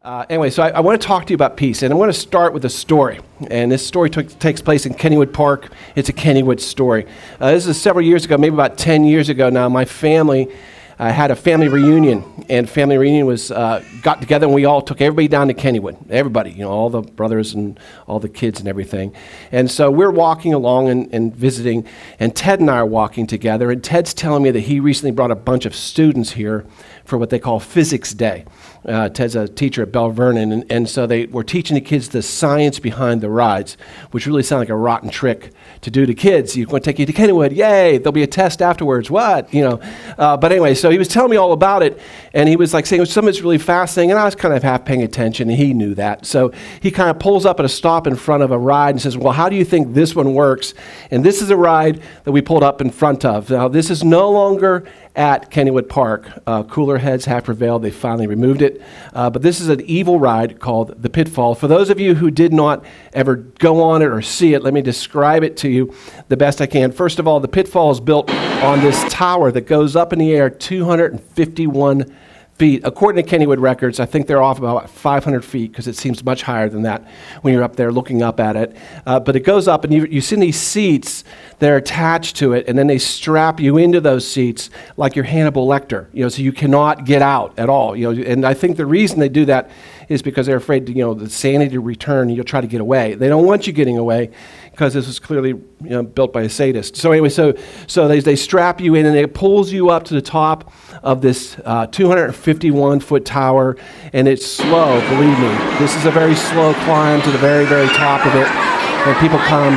Uh, anyway, so I, I want to talk to you about peace, and I want to start with a story. And this story takes place in Kennywood Park. It's a Kennywood story. Uh, this is several years ago, maybe about 10 years ago now. My family uh, had a family reunion, and family reunion was uh, got together, and we all took everybody down to Kennywood. Everybody, you know, all the brothers and all the kids and everything. And so we're walking along and, and visiting, and Ted and I are walking together, and Ted's telling me that he recently brought a bunch of students here for what they call Physics Day. Uh, Ted's a teacher at Belle Vernon, and, and so they were teaching the kids the science behind the rides, which really sounded like a rotten trick to do to kids. You're going to take you to Kennywood, yay! There'll be a test afterwards. What you know? Uh, but anyway, so he was telling me all about it, and he was like saying some of it's really fascinating, and I was kind of half paying attention, and he knew that. So he kind of pulls up at a stop in front of a ride and says, "Well, how do you think this one works?" And this is a ride that we pulled up in front of. Now, this is no longer at Kennywood Park. Uh, cooler heads have prevailed. They finally removed it. Uh, but this is an evil ride called the PittFall. For those of you who did not ever go on it or see it, let me describe it to you the best I can. First of all, the PittFall is built on this tower that goes up in the air 251 feet. According to Kennywood records, I think they're off about 500 feet because it seems much higher than that when you're up there looking up at it. Uh, but it goes up, and you, you see these seats that are attached to it, and then they strap you into those seats like you're Hannibal Lecter, you know, so you cannot get out at all. You know, and I think the reason they do that is because they're afraid, to, you know, the sanity to return, and you'll try to get away. They don't want you getting away because this was clearly you know, built by a sadist. So anyway, so, so they, they strap you in and it pulls you up to the top of this uh, 251 foot tower, and it's slow, believe me. This is a very slow climb to the very, very top of it, and people come.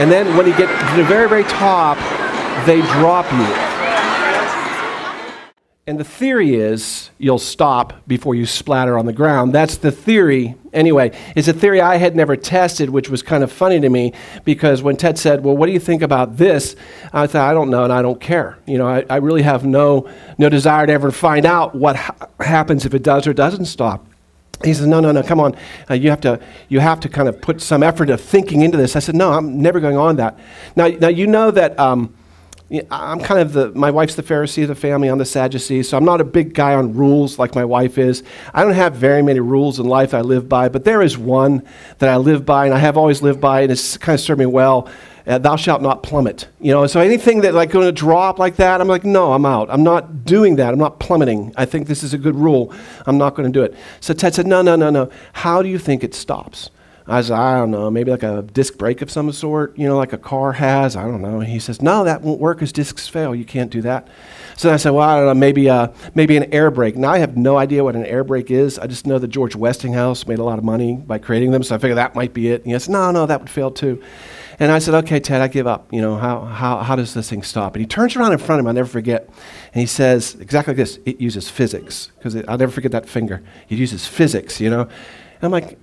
And then when you get to the very, very top, they drop you and the theory is you'll stop before you splatter on the ground. That's the theory. Anyway, it's a theory I had never tested, which was kind of funny to me because when Ted said, Well, what do you think about this? I thought, I don't know and I don't care. You know, I, I really have no, no desire to ever find out what ha- happens if it does or doesn't stop. He says, No, no, no, come on. Uh, you, have to, you have to kind of put some effort of thinking into this. I said, No, I'm never going on that. Now, now you know that. Um, I'm kind of the, my wife's the Pharisee of the family, I'm the Sadducee, so I'm not a big guy on rules like my wife is. I don't have very many rules in life I live by, but there is one that I live by and I have always lived by, and it's kind of served me well. Uh, thou shalt not plummet. You know, so anything that like going to drop like that, I'm like, no, I'm out. I'm not doing that. I'm not plummeting. I think this is a good rule. I'm not going to do it. So Ted said, no, no, no, no. How do you think it stops? I said, I don't know, maybe like a disc brake of some sort, you know, like a car has. I don't know. And he says, No, that won't work because discs fail. You can't do that. So I said, Well, I don't know, maybe, uh, maybe an air brake. Now I have no idea what an air brake is. I just know that George Westinghouse made a lot of money by creating them. So I figured that might be it. And he said, No, no, that would fail too. And I said, Okay, Ted, I give up. You know, how, how, how does this thing stop? And he turns around in front of him, I'll never forget. And he says, exactly like this it uses physics. Because I'll never forget that finger. It uses physics, you know. And I'm like,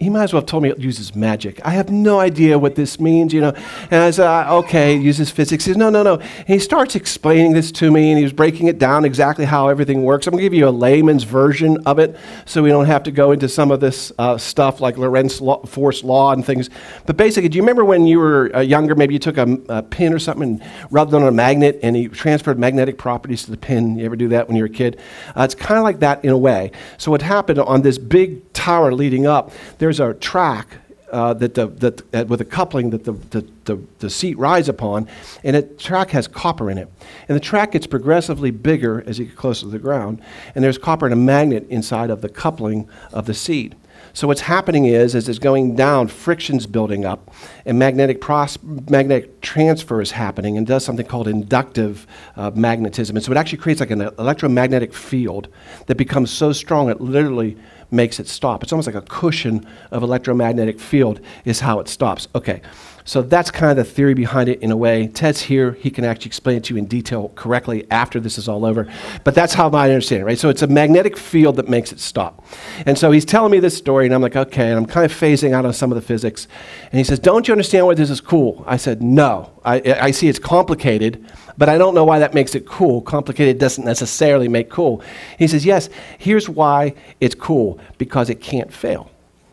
he might as well have told me it uses magic. I have no idea what this means, you know. And I said, uh, okay, it uses physics. He says, no, no, no. And he starts explaining this to me, and he was breaking it down exactly how everything works. I'm going to give you a layman's version of it so we don't have to go into some of this uh, stuff like Lorentz law, force law and things. But basically, do you remember when you were uh, younger, maybe you took a, a, pin or something and rubbed it on a magnet, and you transferred magnetic properties to the pin? You ever do that when you were a kid? Uh, it's kind of like that in a way. So what happened on this big tower leading up, there's a track uh, that the, that, uh, with a coupling that the, the, the, the, seat rides upon, and the track has copper in it. And the track gets progressively bigger as you get closer to the ground, and there's copper and a magnet inside of the coupling of the seat. So what's happening is, as it's going down, friction's building up, and magnetic, pros- magnetic transfer is happening, and does something called inductive uh, magnetism. And so it actually creates like an electromagnetic field that becomes so strong it literally makes it stop. It's almost like a cushion of electromagnetic field is how it stops. Okay, so that's kind of the theory behind it in a way. Ted's here. He can actually explain it to you in detail correctly after this is all over. But that's how I understand it, right? So it's a magnetic field that makes it stop. And so he's telling me this story, and I'm like, okay, and I'm kind of phasing out on some of the physics. And he says, don't you understand why this is cool? I said, no. I, I see it's complicated, but I don't know why that makes it cool. Complicated doesn't necessarily make cool. He says, Yes, here's why it's cool because it can't fail.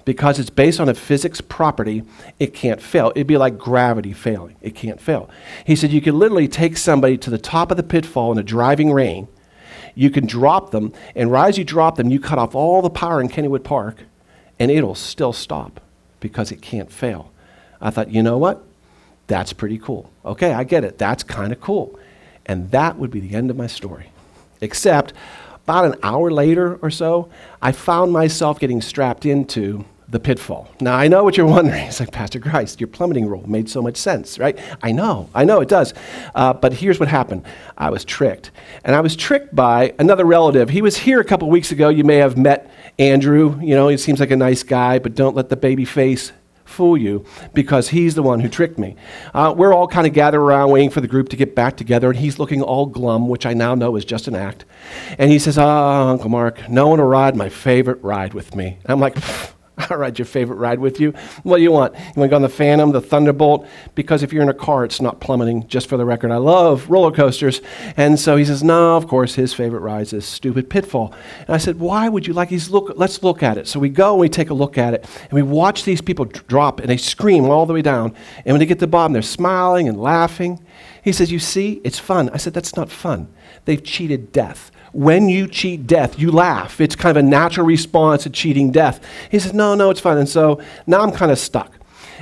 Because it's based on a physics property, it can't fail. It'd be like gravity failing. It can't fail. He said, You could literally take somebody to the top of the PittFall in a driving rain. you can drop them, and right as you drop them, you cut off all the power in Kennywood Park, and it'll still stop because it can't fail. I thought, you know what? That's pretty cool. Okay, I get it. That's kind of cool. And that would be the end of my story. Except about an hour later or so, I found myself getting strapped into the PittFall. Now, I know what you're wondering. It's like, Pastor Grice, your plummeting rule made so much sense, right? I know, I know it does. Uh, but here's what happened I was tricked. And I was tricked by another relative. He was here a couple weeks ago. You may have met Andrew. You know, he seems like a nice guy, but don't let the baby face fool you because he's the one who tricked me. Uh, we're all kind of gathered around waiting for the group to get back together, and he's looking all glum, which I now know is just an act. And he says, Ah, oh, Uncle Mark, no one will ride my favorite ride with me. And I'm like, I'll ride your favorite ride with you. What do you want? You want to go on the Phantom, the Thunderbolt? Because if you're in a car, it's not plummeting, just for the record. I love roller coasters. And so he says, No, of course, his favorite ride is stupid PittFall. And I said, Why would you like these? Look, let's look at it. So we go and we take a look at it, and we watch these people drop, and they scream all the way down. And when they get to the bottom, they're smiling and laughing. He says, You see, it's fun. I said, That's not fun. They've cheated death when you cheat death, you laugh. It's kind of a natural response to cheating death. He says, No, no, it's fine. And so now I'm kind of stuck.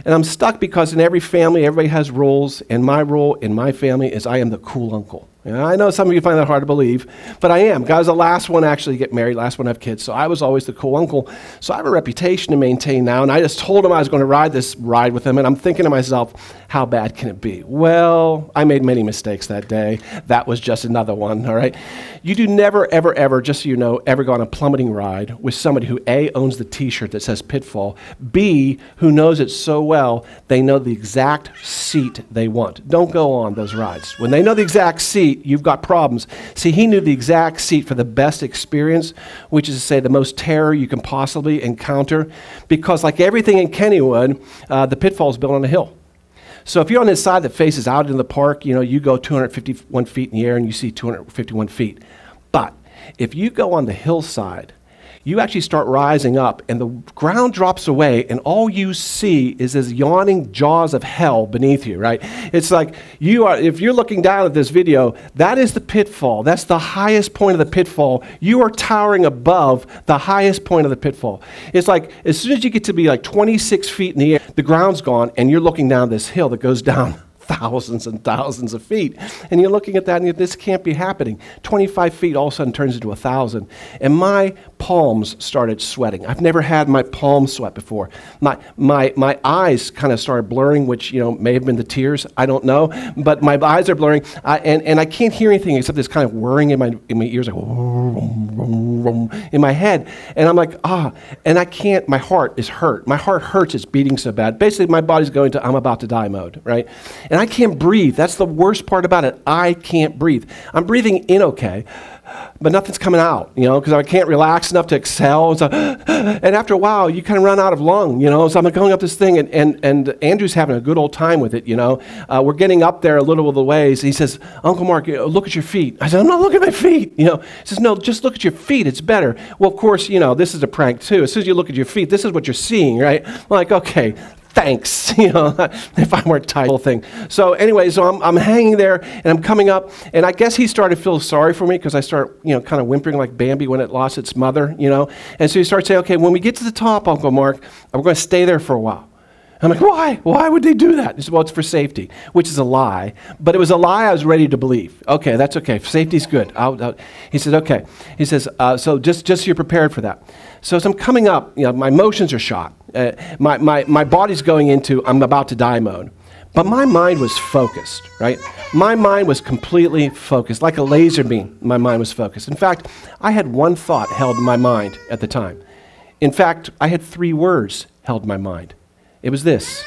And I'm stuck because in every family, everybody has roles, and my role in my family is I am the cool uncle. And I know some of you find that hard to believe, but I am. I was the last one actually to get married, last one to have kids, so I was always the cool uncle. So I have a reputation to maintain now, and I just told him I was going to ride this ride with him, and I'm thinking to myself, how bad can it be? Well, I made many mistakes that day. That was just another one, all right? You do never, ever, ever, just so you know, ever go on a plummeting ride with somebody who A, owns the t shirt that says PittFall, B, who knows it so well, they know the exact seat they want. Don't go on those rides. When they know the exact seat, you've got problems. See, he knew the exact seat for the best experience, which is to say the most terror you can possibly encounter, because like everything in Kennywood, uh, the PittFall is built on a hill. So if you're on this side that faces out in the park, you know, you go 251 feet in the air and you see 251 feet. But if you go on the hillside, you actually start rising up and the ground drops away and all you see is this yawning jaws of hell beneath you right? It's like you are if you're looking down at this video that is the PittFall. That's the highest point of the PittFall. You are towering above the highest point of the PittFall. It's like as soon as you get to be like 26 feet in the air the ground's gone and you're looking down this hill that goes down thousands and thousands of feet. And you're looking at that and this can't be happening. 25 feet all of a sudden turns into a thousand. And my palms started sweating. I've never had my palms sweat before. My, my, my eyes kind of started blurring, which, you know, may have been the tears. I don't know. But my eyes are blurring. I, and, and I can't hear anything except this kind of whirring in my, in my ears, like in my head. And I'm like, ah. And I can't, my heart is hurt. My heart hurts. It's beating so bad. Basically, my body's going to I'm about to die mode, right? And I can't breathe. That's the worst part about it. I can't breathe. I'm breathing in okay, but nothing's coming out, you know, because I can't relax enough to exhale. And, so, and after a while, you kind of run out of lung, you know. So I'm going up this thing, and, and, and Andrew's having a good old time with it, you know. Uh, we're getting up there a little of the ways. He says, Uncle Mark, look at your feet. I said, I'm not looking at my feet, you know. He says, No, just look at your feet. It's better. Well, of course, you know, this is a prank too. As soon as you look at your feet, this is what you're seeing, right? I'm like, okay, thanks, you know, if I weren't title thing. So anyway, so I'm, I'm hanging there and I'm coming up, and I guess he started to feel sorry for me because I start, you know, kind of whimpering like Bambi when it lost its mother, you know. And so he starts saying, okay, when we get to the top, Uncle Mark, we're going to stay there for a while. I'm like, why? Why would they do that? He said, well, it's for safety, which is a lie. But it was a lie I was ready to believe. Okay, that's okay. Safety's good. I'll, I'll. He says, okay. He says, uh, so just, just so you're prepared for that. So as I'm coming up, you know, my emotions are shot. Uh, my, my, my body's going into I'm about to die mode. But my mind was focused, right? My mind was completely focused, like a laser beam. My mind was focused. In fact, I had one thought held in my mind at the time. In fact, I had three words held in my mind. It was this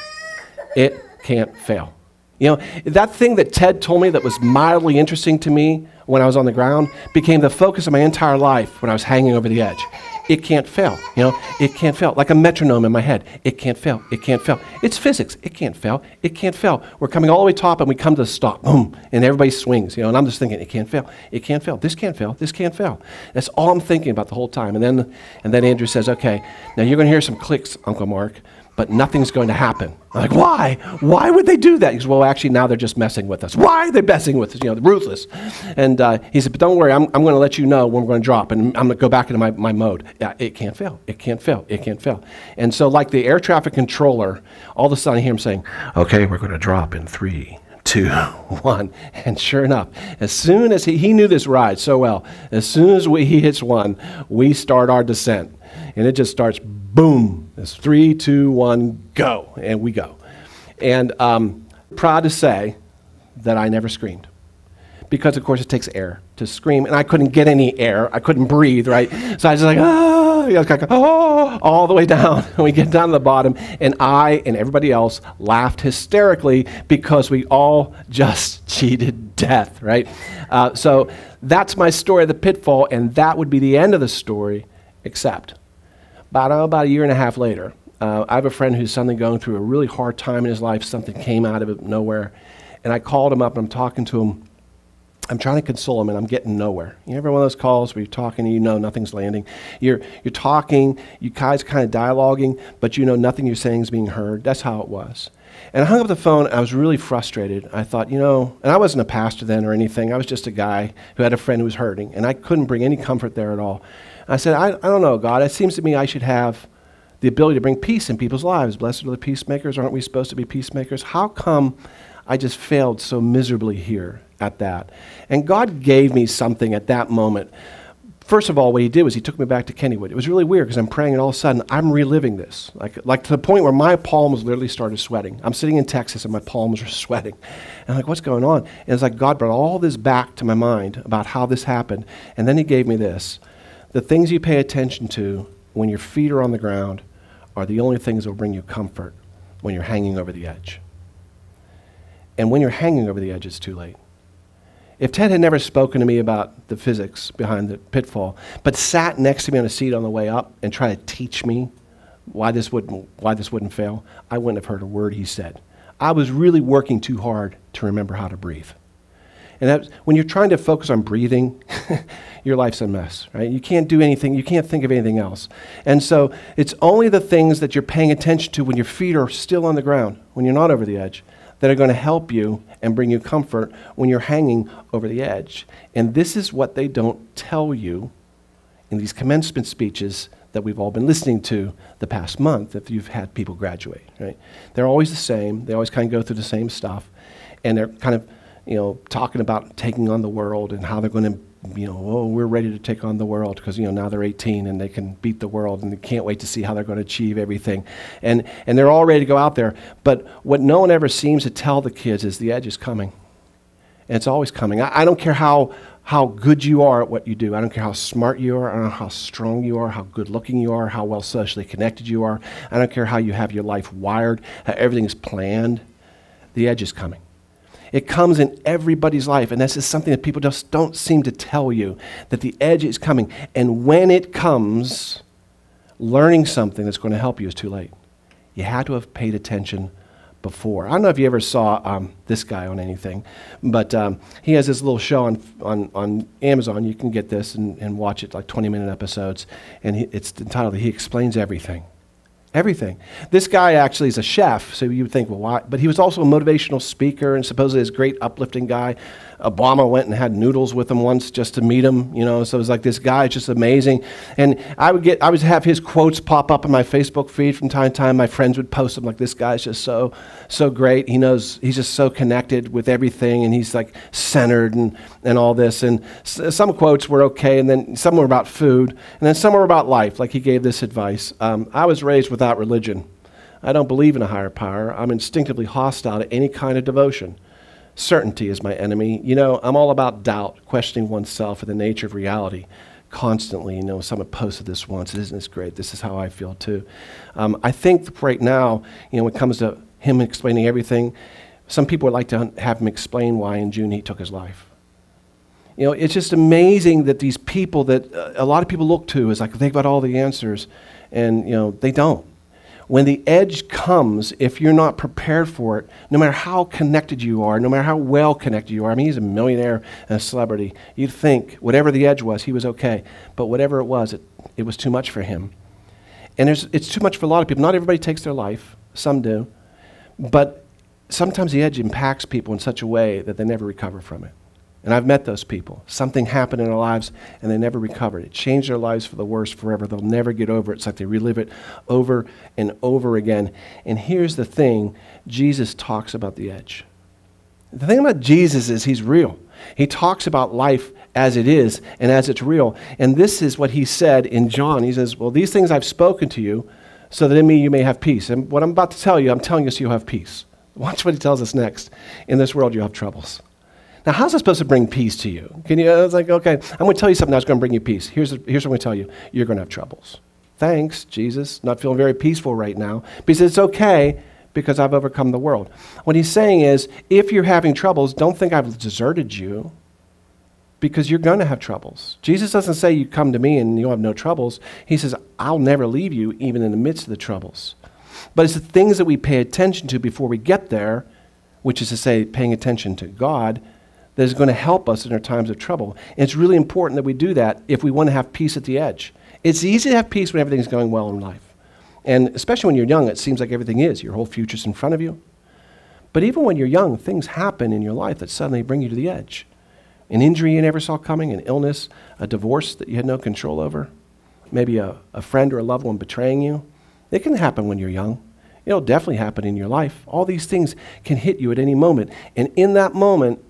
it can't fail. You know, that thing that Ted told me that was mildly interesting to me when I was on the ground became the focus of my entire life when I was hanging over the edge. It can't fail. You know, it can't fail. Like a metronome in my head. It can't fail. It can't fail. It's physics. It can't fail. It can't fail. We're coming all the way top and we come to the stop. Boom. And everybody swings. You know, and I'm just thinking, it can't fail. It can't fail. This can't fail. This can't fail. That's all I'm thinking about the whole time. And then and then Andrew says, okay, now you're gonna hear some clicks, Uncle Mark. But nothing's going to happen. I'm like, why? Why would they do that? He well, actually, now they're just messing with us. Why are they messing with us? You know, they're ruthless. And uh, he said, but don't worry, I'm, I'm going to let you know when we're going to drop, and I'm going to go back into my, my mode. Yeah, it can't fail. It can't fail. It can't fail. And so, like the air traffic controller, all of a sudden I hear him saying, okay, we're going to drop in three, two, one. And sure enough, as soon as he, he knew this ride so well, as soon as we, he hits one, we start our descent. And it just starts boom. It's three, two, one, go. And we go. And um, proud to say that I never screamed. Because, of course, it takes air to scream. And I couldn't get any air. I couldn't breathe, right? So I was like, ah, you know, like, oh, all the way down. And we get down to the bottom. And I and everybody else laughed hysterically because we all just cheated death, right? Uh, so that's my story of the PittFall. And that would be the end of the story, except about, oh, about a year and a half later, uh, I have a friend who's suddenly going through a really hard time in his life. Something came out of nowhere. And I called him up and I'm talking to him. I'm trying to console him and I'm getting nowhere. You ever one of those calls where you're talking and you know nothing's landing? You're, you're talking, you guys kind of dialoguing, but you know nothing you're saying is being heard. That's how it was. And I hung up the phone. I was really frustrated. I thought, you know, and I wasn't a pastor then or anything. I was just a guy who had a friend who was hurting, and I couldn't bring any comfort there at all. I said, I, I don't know, God. It seems to me I should have the ability to bring peace in people's lives. Blessed are the peacemakers. Aren't we supposed to be peacemakers? How come I just failed so miserably here at that? And God gave me something at that moment. First of all, what he did was he took me back to Kennywood. It was really weird because I'm praying and all of a sudden I'm reliving this. Like, like to the point where my palms literally started sweating. I'm sitting in Texas and my palms are sweating. And I'm like, what's going on? And it's like God brought all this back to my mind about how this happened. And then he gave me this the things you pay attention to when your feet are on the ground are the only things that will bring you comfort when you're hanging over the edge. And when you're hanging over the edge, it's too late. If Ted had never spoken to me about the physics behind the PittFall, but sat next to me on a seat on the way up and tried to teach me why this wouldn't, why this wouldn't fail, I wouldn't have heard a word he said. I was really working too hard to remember how to breathe. And that, when you're trying to focus on breathing, your life's a mess, right? You can't do anything, you can't think of anything else. And so it's only the things that you're paying attention to when your feet are still on the ground, when you're not over the edge, that are going to help you and bring you comfort when you're hanging over the edge. And this is what they don't tell you in these commencement speeches that we've all been listening to the past month if you've had people graduate, right? They're always the same. They always kind of go through the same stuff. And they're kind of you know, talking about taking on the world and how they're going to, you know, oh, we're ready to take on the world because, you know, now they're 18 and they can beat the world and they can't wait to see how they're going to achieve everything. And, and they're all ready to go out there. But what no one ever seems to tell the kids is the edge is coming. And it's always coming. I, I don't care how, how good you are at what you do. I don't care how smart you are. I don't know how strong you are, how good looking you are, how well socially connected you are. I don't care how you have your life wired, how everything's planned. The edge is coming. It comes in everybody's life, and this is something that people just don't seem to tell you that the edge is coming. And when it comes, learning something that's going to help you is too late. You had to have paid attention before. I don't know if you ever saw um, this guy on anything, but um, he has this little show on, on, on Amazon. You can get this and, and watch it, like 20 minute episodes, and he, it's entitled He Explains Everything. Everything. This guy actually is a chef, so you would think, well, why? But he was also a motivational speaker and supposedly this great uplifting guy. Obama went and had noodles with him once just to meet him, you know. So it was like this guy, is just amazing. And I would get, I would have his quotes pop up in my Facebook feed from time to time. My friends would post them like, "This guy's just so, so great. He knows, he's just so connected with everything, and he's like centered and and all this." And s- some quotes were okay, and then some were about food, and then some were about life. Like he gave this advice. Um, I was raised without religion. I don't believe in a higher power. I'm instinctively hostile to any kind of devotion. Certainty is my enemy. You know, I'm all about doubt, questioning oneself and the nature of reality constantly. You know, someone posted this once. Isn't this great? This is how I feel too. Um, I think right now, you know, when it comes to him explaining everything, some people would like to have him explain why in June he took his life. You know, it's just amazing that these people that uh, a lot of people look to is like they've got all the answers, and you know they don't when the edge comes, if you're not prepared for it, no matter how connected you are, no matter how well connected you are, I mean, he's a millionaire and a celebrity, you'd think whatever the edge was, he was okay. But whatever it was, it, it was too much for him. And it's too much for a lot of people. Not everybody takes their life, some do. But sometimes the edge impacts people in such a way that they never recover from it. And I've met those people. Something happened in their lives and they never recovered. It changed their lives for the worse forever. They'll never get over it. It's like they relive it over and over again. And here's the thing Jesus talks about the edge. The thing about Jesus is he's real. He talks about life as it is and as it's real. And this is what he said in John. He says, Well, these things I've spoken to you so that in me you may have peace. And what I'm about to tell you, I'm telling you so you'll have peace. Watch what he tells us next. In this world, you have troubles. Now, how's it supposed to bring peace to you? Can you? I was like, okay, I'm going to tell you something that's going to bring you peace. Here's, here's what I'm going to tell you. You're going to have troubles. Thanks, Jesus. Not feeling very peaceful right now. Because it's okay because I've overcome the world. What he's saying is, if you're having troubles, don't think I've deserted you because you're going to have troubles. Jesus doesn't say you come to me and you'll have no troubles. He says, I'll never leave you even in the midst of the troubles. But it's the things that we pay attention to before we get there, which is to say, paying attention to God, that is going to help us in our times of trouble. And it's really important that we do that if we want to have peace at the edge. It's easy to have peace when everything's going well in life. And especially when you're young, it seems like everything is. Your whole future's in front of you. But even when you're young, things happen in your life that suddenly bring you to the edge. An injury you never saw coming, an illness, a divorce that you had no control over, maybe a, a friend or a loved one betraying you. It can happen when you're young. It'll definitely happen in your life. All these things can hit you at any moment. And in that moment,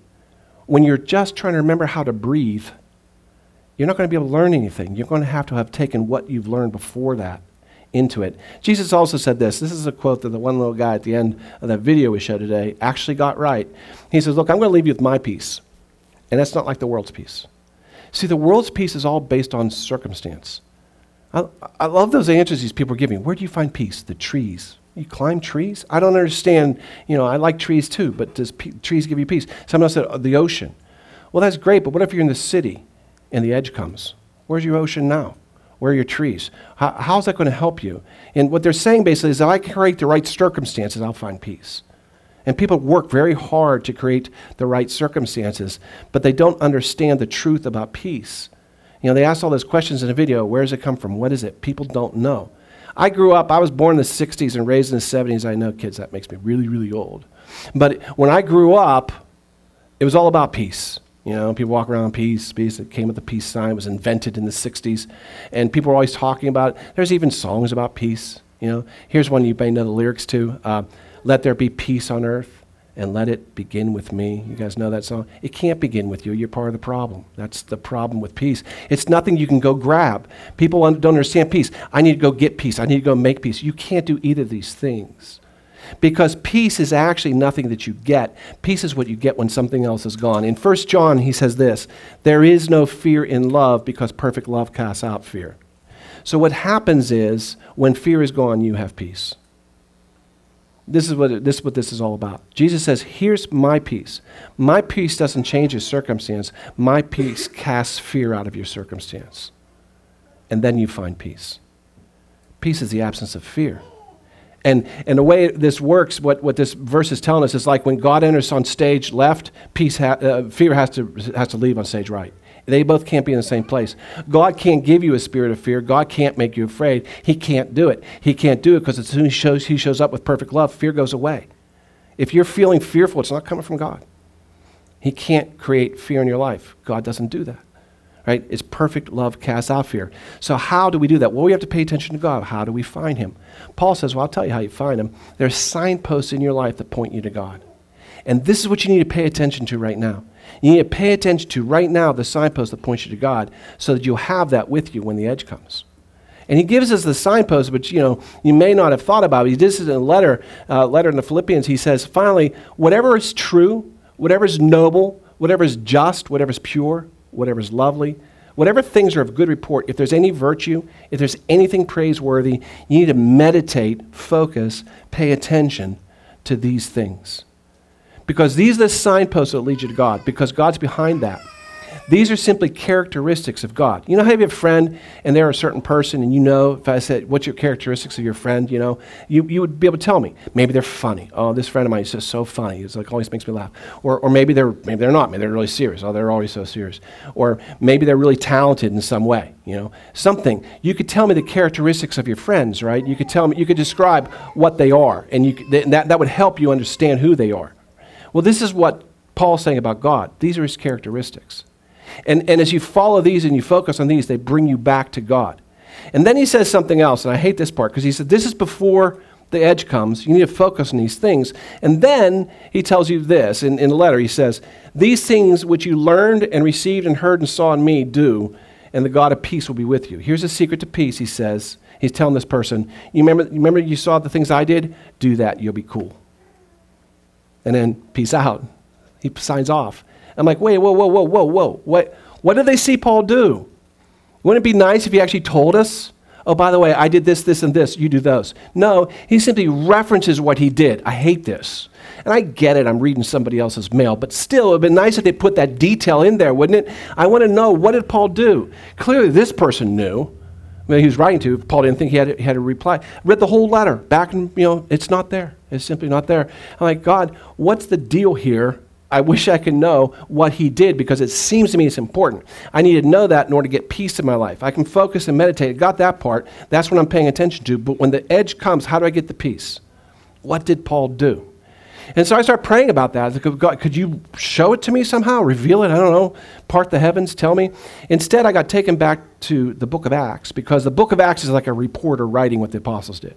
when you're just trying to remember how to breathe, you're not going to be able to learn anything. You're going to have to have taken what you've learned before that into it. Jesus also said this. This is a quote that the one little guy at the end of that video we showed today actually got right. He says, Look, I'm going to leave you with my peace. And that's not like the world's peace. See, the world's peace is all based on circumstance. I, I love those answers these people are giving. Where do you find peace? The trees. You climb trees? I don't understand. You know, I like trees too, but does trees give you peace? Someone else said, oh, the ocean. Well, that's great, but what if you're in the city and the edge comes? Where's your ocean now? Where are your trees? How, how's that going to help you? And what they're saying basically is if I create the right circumstances, I'll find peace. And people work very hard to create the right circumstances, but they don't understand the truth about peace. You know, they ask all those questions in a video where does it come from? What is it? People don't know. I grew up, I was born in the 60s and raised in the 70s. I know, kids, that makes me really, really old. But when I grew up, it was all about peace. You know, people walk around peace, peace. It came with the peace sign. It was invented in the 60s. And people were always talking about it. There's even songs about peace. You know, here's one you may know the lyrics to. Uh, Let there be peace on earth and let it begin with me. You guys know that song? It can't begin with you. You're part of the problem. That's the problem with peace. It's nothing you can go grab. People don't understand peace. I need to go get peace. I need to go make peace. You can't do either of these things. Because peace is actually nothing that you get. Peace is what you get when something else is gone. In 1 John, he says this There is no fear in love because perfect love casts out fear. So, what happens is when fear is gone, you have peace. This is, what it, this is what this is all about. Jesus says, Here's my peace. My peace doesn't change your circumstance. My peace casts fear out of your circumstance. And then you find peace. Peace is the absence of fear. And, and the way this works, what, what this verse is telling us is like when God enters on stage left, peace ha- uh, fear has to, has to leave on stage right. They both can't be in the same place. God can't give you a spirit of fear. God can't make you afraid. He can't do it. He can't do it because as soon as he shows, he shows up with perfect love, fear goes away. If you're feeling fearful, it's not coming from God. He can't create fear in your life. God doesn't do that. Right? It's perfect love casts out fear. So how do we do that? Well, we have to pay attention to God. How do we find him? Paul says, Well, I'll tell you how you find him. There's signposts in your life that point you to God. And this is what you need to pay attention to right now. You need to pay attention to right now the signpost that points you to God so that you'll have that with you when the edge comes. And he gives us the signpost, which you know you may not have thought about. He this in a letter, uh, letter in the Philippians. He says, finally, whatever is true, whatever is noble, whatever is just, whatever is pure, whatever is lovely, whatever things are of good report, if there's any virtue, if there's anything praiseworthy, you need to meditate, focus, pay attention to these things. Because these are the signposts that lead you to God, because God's behind that. These are simply characteristics of God. You know how you have a friend and they're a certain person, and you know, if I said, What's your characteristics of your friend? You know, you, you would be able to tell me. Maybe they're funny. Oh, this friend of mine is just so funny. It's like always makes me laugh. Or, or maybe, they're, maybe they're not. Maybe they're really serious. Oh, they're always so serious. Or maybe they're really talented in some way. You know, something. You could tell me the characteristics of your friends, right? You could tell me, you could describe what they are, and you, that, that would help you understand who they are. Well, this is what Paul's saying about God. These are his characteristics. And, and as you follow these and you focus on these, they bring you back to God. And then he says something else, and I hate this part because he said, This is before the edge comes. You need to focus on these things. And then he tells you this in, in the letter. He says, These things which you learned and received and heard and saw in me, do, and the God of peace will be with you. Here's a secret to peace, he says. He's telling this person, You remember, you remember you saw the things I did? Do that, you'll be cool. And then, peace out. He signs off. I'm like, wait, whoa, whoa, whoa, whoa, whoa. What, what did they see Paul do? Wouldn't it be nice if he actually told us? Oh, by the way, I did this, this, and this. You do those. No, he simply references what he did. I hate this. And I get it, I'm reading somebody else's mail, but still, it would be nice if they put that detail in there, wouldn't it? I want to know what did Paul do? Clearly, this person knew. He was writing to. Paul didn't think he had, he had a reply. Read the whole letter back, and you know, it's not there. It's simply not there. I'm like, God, what's the deal here? I wish I could know what he did because it seems to me it's important. I need to know that in order to get peace in my life. I can focus and meditate. Got that part. That's what I'm paying attention to. But when the edge comes, how do I get the peace? What did Paul do? And so I start praying about that. Like, God, could you show it to me somehow? Reveal it? I don't know. Part the heavens, tell me. Instead, I got taken back to the book of Acts because the book of Acts is like a reporter writing what the apostles did.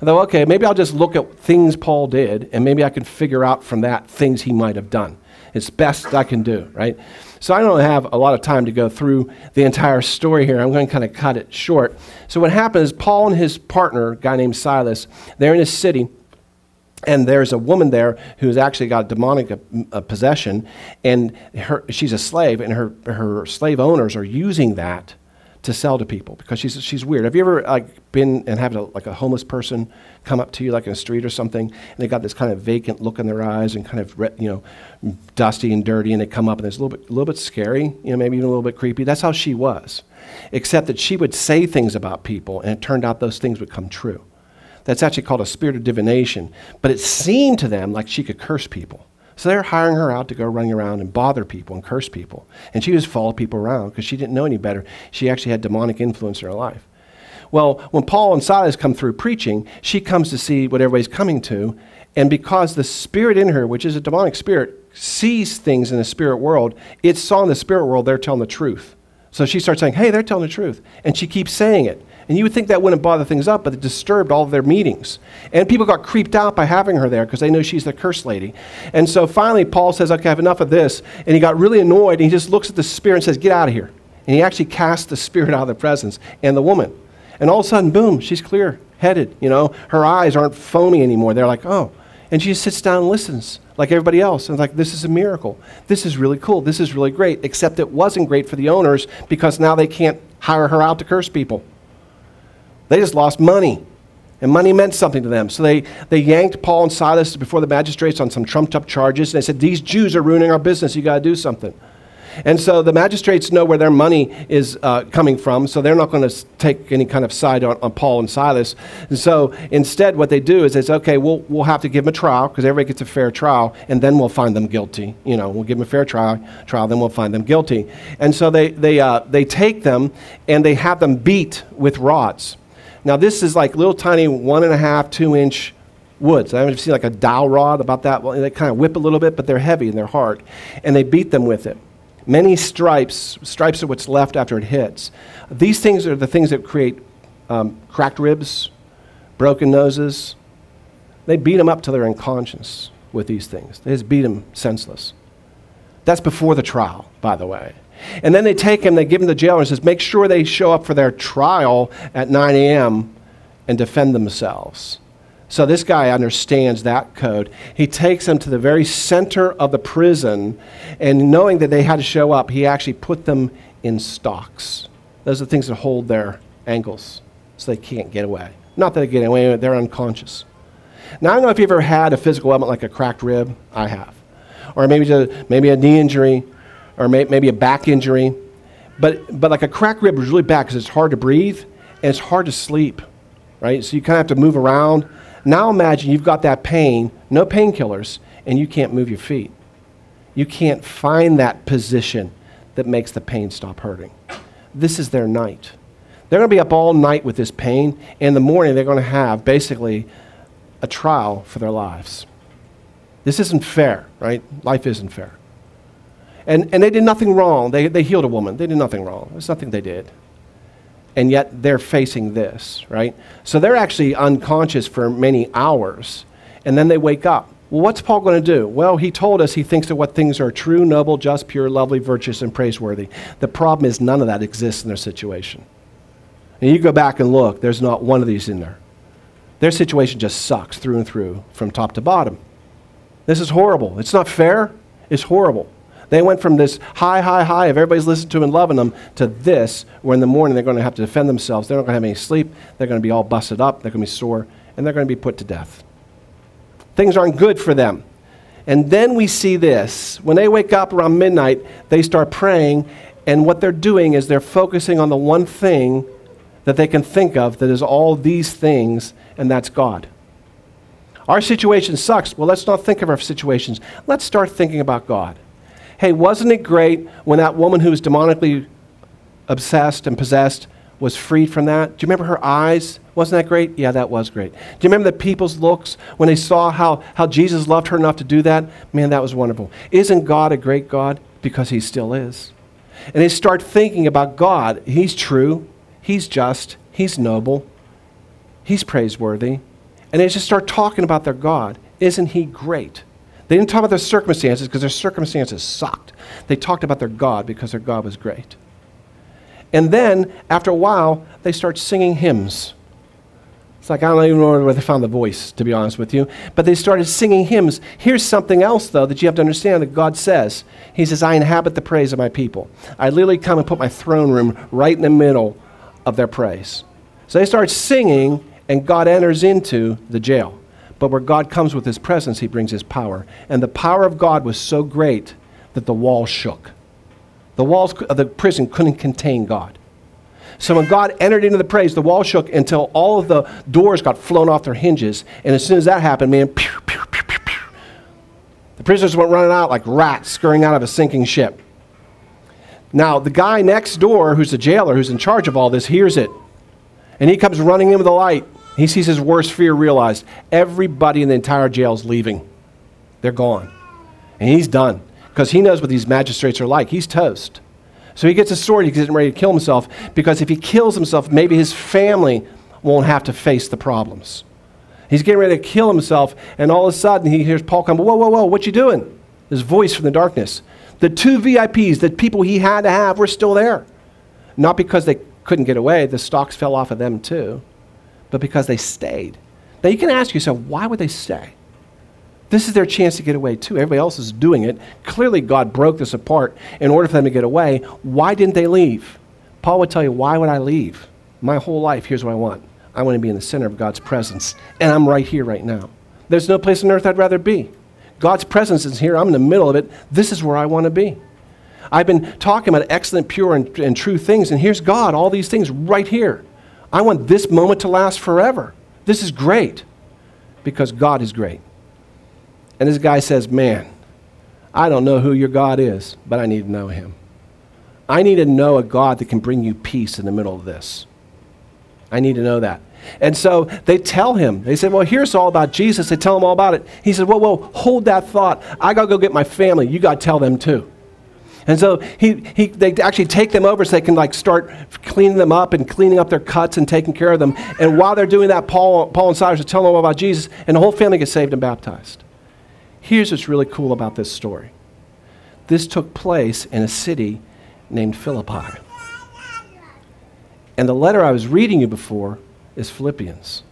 And thought, okay, maybe I'll just look at things Paul did, and maybe I can figure out from that things he might have done. It's best I can do, right? So I don't have a lot of time to go through the entire story here. I'm going to kind of cut it short. So what happens, is Paul and his partner, a guy named Silas, they're in a city, and there's a woman there who's actually got demonic uh, possession, and her, she's a slave, and her, her slave owners are using that to sell to people because she's, she's weird. Have you ever like been and had a, like a homeless person come up to you like in a street or something and they got this kind of vacant look in their eyes and kind of you know dusty and dirty and they come up and it's a little bit, a little bit scary, you know, maybe even a little bit creepy. That's how she was, except that she would say things about people and it turned out those things would come true. That's actually called a spirit of divination. But it seemed to them like she could curse people. So they're hiring her out to go running around and bother people and curse people. And she just follow people around because she didn't know any better. She actually had demonic influence in her life. Well, when Paul and Silas come through preaching, she comes to see what everybody's coming to. And because the spirit in her, which is a demonic spirit, sees things in the spirit world, it saw in the spirit world they're telling the truth. So she starts saying, Hey, they're telling the truth. And she keeps saying it. And you would think that wouldn't bother things up, but it disturbed all of their meetings. And people got creeped out by having her there because they know she's the curse lady. And so finally, Paul says, Okay, I have enough of this. And he got really annoyed, and he just looks at the spirit and says, Get out of here. And he actually casts the spirit out of the presence and the woman. And all of a sudden, boom, she's clear headed. You know, her eyes aren't foamy anymore. They're like, Oh. And she just sits down and listens like everybody else. And like, this is a miracle. This is really cool. This is really great. Except it wasn't great for the owners because now they can't hire her out to curse people. They just lost money. And money meant something to them. So they, they yanked Paul and Silas before the magistrates on some trumped up charges. And they said, These Jews are ruining our business. You got to do something. And so the magistrates know where their money is uh, coming from, so they're not going to take any kind of side on, on, Paul and Silas. And so instead, what they do is they say, okay, we'll, we'll have to give them a trial because everybody gets a fair trial, and then we'll find them guilty. You know, we'll give them a fair trial, trial then we'll find them guilty. And so they, they, uh, they take them and they have them beat with rods. Now, this is like little tiny one and a half, two inch woods. I haven't seen like a dowel rod about that. Well, they kind of whip a little bit, but they're heavy and they're hard. And they beat them with it. Many stripes, stripes are what's left after it hits. These things are the things that create um, cracked ribs, broken noses. They beat them up till they're unconscious with these things. They just beat them senseless. That's before the trial, by the way. And then they take him, they give him the jail, and says, make sure they show up for their trial at 9 a.m. and defend themselves. So this guy understands that code. He takes them to the very center of the prison, and knowing that they had to show up, he actually put them in stocks. Those are the things that hold their ankles so they can't get away. Not that they get away, they're unconscious. Now, I don't know if you've ever had a physical element like a cracked rib. I have. Or maybe, maybe a knee injury or may, maybe a back injury. But, but like a cracked rib is really bad because it's hard to breathe and it's hard to sleep, right? So you kind of have to move around. Now imagine you've got that pain, no painkillers, and you can't move your feet. You can't find that position that makes the pain stop hurting. This is their night. They're going to be up all night with this pain. In the morning, they're going to have basically a trial for their lives. This isn't fair, right? Life isn't fair. And, and they did nothing wrong. They, they healed a woman. They did nothing wrong. There's nothing they did. And yet they're facing this, right? So they're actually unconscious for many hours. And then they wake up. Well, what's Paul going to do? Well, he told us he thinks that what things are true, noble, just, pure, lovely, virtuous, and praiseworthy. The problem is none of that exists in their situation. And you go back and look, there's not one of these in there. Their situation just sucks through and through from top to bottom. This is horrible. It's not fair. It's horrible. They went from this high, high, high of everybody's listening to and loving them to this, where in the morning they're going to have to defend themselves. They're not going to have any sleep. They're going to be all busted up. They're going to be sore. And they're going to be put to death. Things aren't good for them. And then we see this. When they wake up around midnight, they start praying. And what they're doing is they're focusing on the one thing that they can think of that is all these things, and that's God. Our situation sucks. Well, let's not think of our situations. Let's start thinking about God. Hey, wasn't it great when that woman who was demonically obsessed and possessed was freed from that? Do you remember her eyes? Wasn't that great? Yeah, that was great. Do you remember the people's looks when they saw how, how Jesus loved her enough to do that? Man, that was wonderful. Isn't God a great God? Because He still is. And they start thinking about God. He's true, He's just, He's noble, He's praiseworthy. And they just start talking about their God. Isn't He great? They didn't talk about their circumstances because their circumstances sucked. They talked about their God because their God was great. And then, after a while, they start singing hymns. It's like, I don't even know where they found the voice, to be honest with you. But they started singing hymns. Here's something else, though, that you have to understand that God says. He says, I inhabit the praise of my people. I literally come and put my throne room right in the middle of their praise. So they start singing, and God enters into the jail. But where God comes with his presence, he brings his power. And the power of God was so great that the walls shook. The walls of the prison couldn't contain God. So when God entered into the praise, the wall shook until all of the doors got flown off their hinges. And as soon as that happened, man, pew, pew, pew, the prisoners went running out like rats scurrying out of a sinking ship. Now, the guy next door, who's the jailer, who's in charge of all this, hears it. And he comes running in with a light. He sees his worst fear realized. Everybody in the entire jail is leaving. They're gone. And he's done because he knows what these magistrates are like. He's toast. So he gets a sword. He's getting ready to kill himself because if he kills himself, maybe his family won't have to face the problems. He's getting ready to kill himself, and all of a sudden he hears Paul come, Whoa, whoa, whoa, what you doing? His voice from the darkness. The two VIPs, the people he had to have, were still there. Not because they couldn't get away, the stocks fell off of them too, but because they stayed. Now you can ask yourself, why would they stay? This is their chance to get away too. Everybody else is doing it. Clearly, God broke this apart in order for them to get away. Why didn't they leave? Paul would tell you, Why would I leave? My whole life, here's what I want I want to be in the center of God's presence, and I'm right here right now. There's no place on earth I'd rather be. God's presence is here. I'm in the middle of it. This is where I want to be. I've been talking about excellent, pure, and, and true things, and here's God, all these things right here. I want this moment to last forever. This is great because God is great. And this guy says, Man, I don't know who your God is, but I need to know him. I need to know a God that can bring you peace in the middle of this. I need to know that. And so they tell him, they said, Well, here's all about Jesus. They tell him all about it. He said, Whoa, whoa, hold that thought. I got to go get my family. You got to tell them too. And so he, he, they actually take them over so they can like start cleaning them up and cleaning up their cuts and taking care of them. And while they're doing that, Paul, Paul and Silas are telling them about Jesus, and the whole family gets saved and baptized. Here's what's really cool about this story this took place in a city named Philippi. And the letter I was reading you before is Philippians.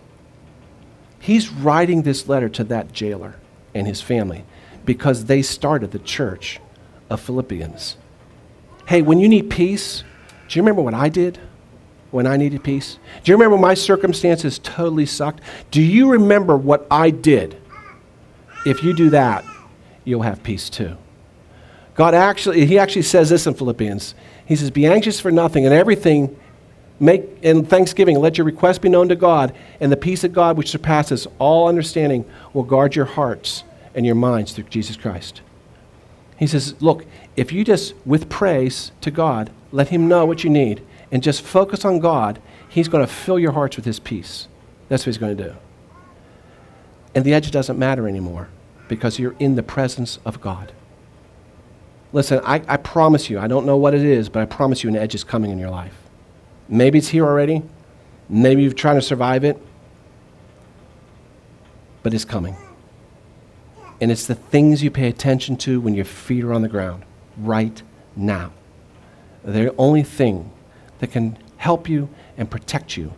He's writing this letter to that jailer and his family because they started the church of Philippians. Hey, when you need peace, do you remember what I did when I needed peace? Do you remember my circumstances totally sucked? Do you remember what I did? If you do that, you'll have peace too. God actually, he actually says this in Philippians. He says, Be anxious for nothing and everything make in thanksgiving let your request be known to god and the peace of god which surpasses all understanding will guard your hearts and your minds through jesus christ he says look if you just with praise to god let him know what you need and just focus on god he's going to fill your hearts with his peace that's what he's going to do and the edge doesn't matter anymore because you're in the presence of god listen I, I promise you i don't know what it is but i promise you an edge is coming in your life Maybe it's here already. Maybe you're trying to survive it. But it's coming. And it's the things you pay attention to when your feet are on the ground right now. They're the only thing that can help you and protect you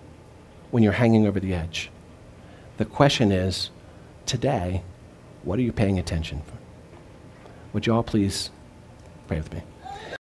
when you're hanging over the edge. The question is today, what are you paying attention for? Would you all please pray with me?